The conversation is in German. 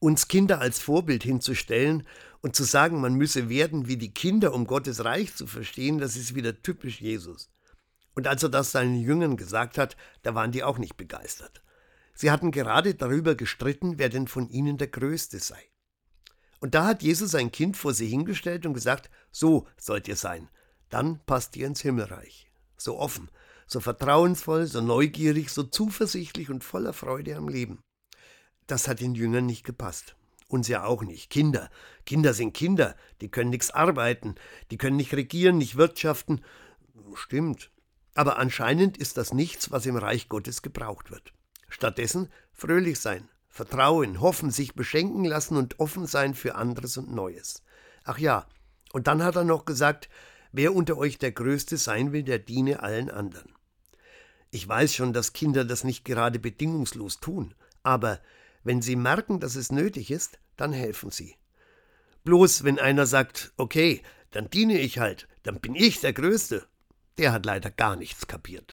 uns Kinder als Vorbild hinzustellen und zu sagen, man müsse werden wie die Kinder, um Gottes Reich zu verstehen, das ist wieder typisch Jesus. Und als er das seinen Jüngern gesagt hat, da waren die auch nicht begeistert. Sie hatten gerade darüber gestritten, wer denn von ihnen der Größte sei. Und da hat Jesus ein Kind vor sie hingestellt und gesagt, so sollt ihr sein, dann passt ihr ins Himmelreich. So offen, so vertrauensvoll, so neugierig, so zuversichtlich und voller Freude am Leben. Das hat den Jüngern nicht gepasst. Uns ja auch nicht. Kinder. Kinder sind Kinder. Die können nichts arbeiten. Die können nicht regieren, nicht wirtschaften. Stimmt. Aber anscheinend ist das nichts, was im Reich Gottes gebraucht wird. Stattdessen fröhlich sein, vertrauen, hoffen, sich beschenken lassen und offen sein für anderes und Neues. Ach ja, und dann hat er noch gesagt, wer unter euch der Größte sein will, der diene allen anderen. Ich weiß schon, dass Kinder das nicht gerade bedingungslos tun, aber wenn sie merken, dass es nötig ist, dann helfen sie. Bloß wenn einer sagt, okay, dann diene ich halt, dann bin ich der Größte, der hat leider gar nichts kapiert.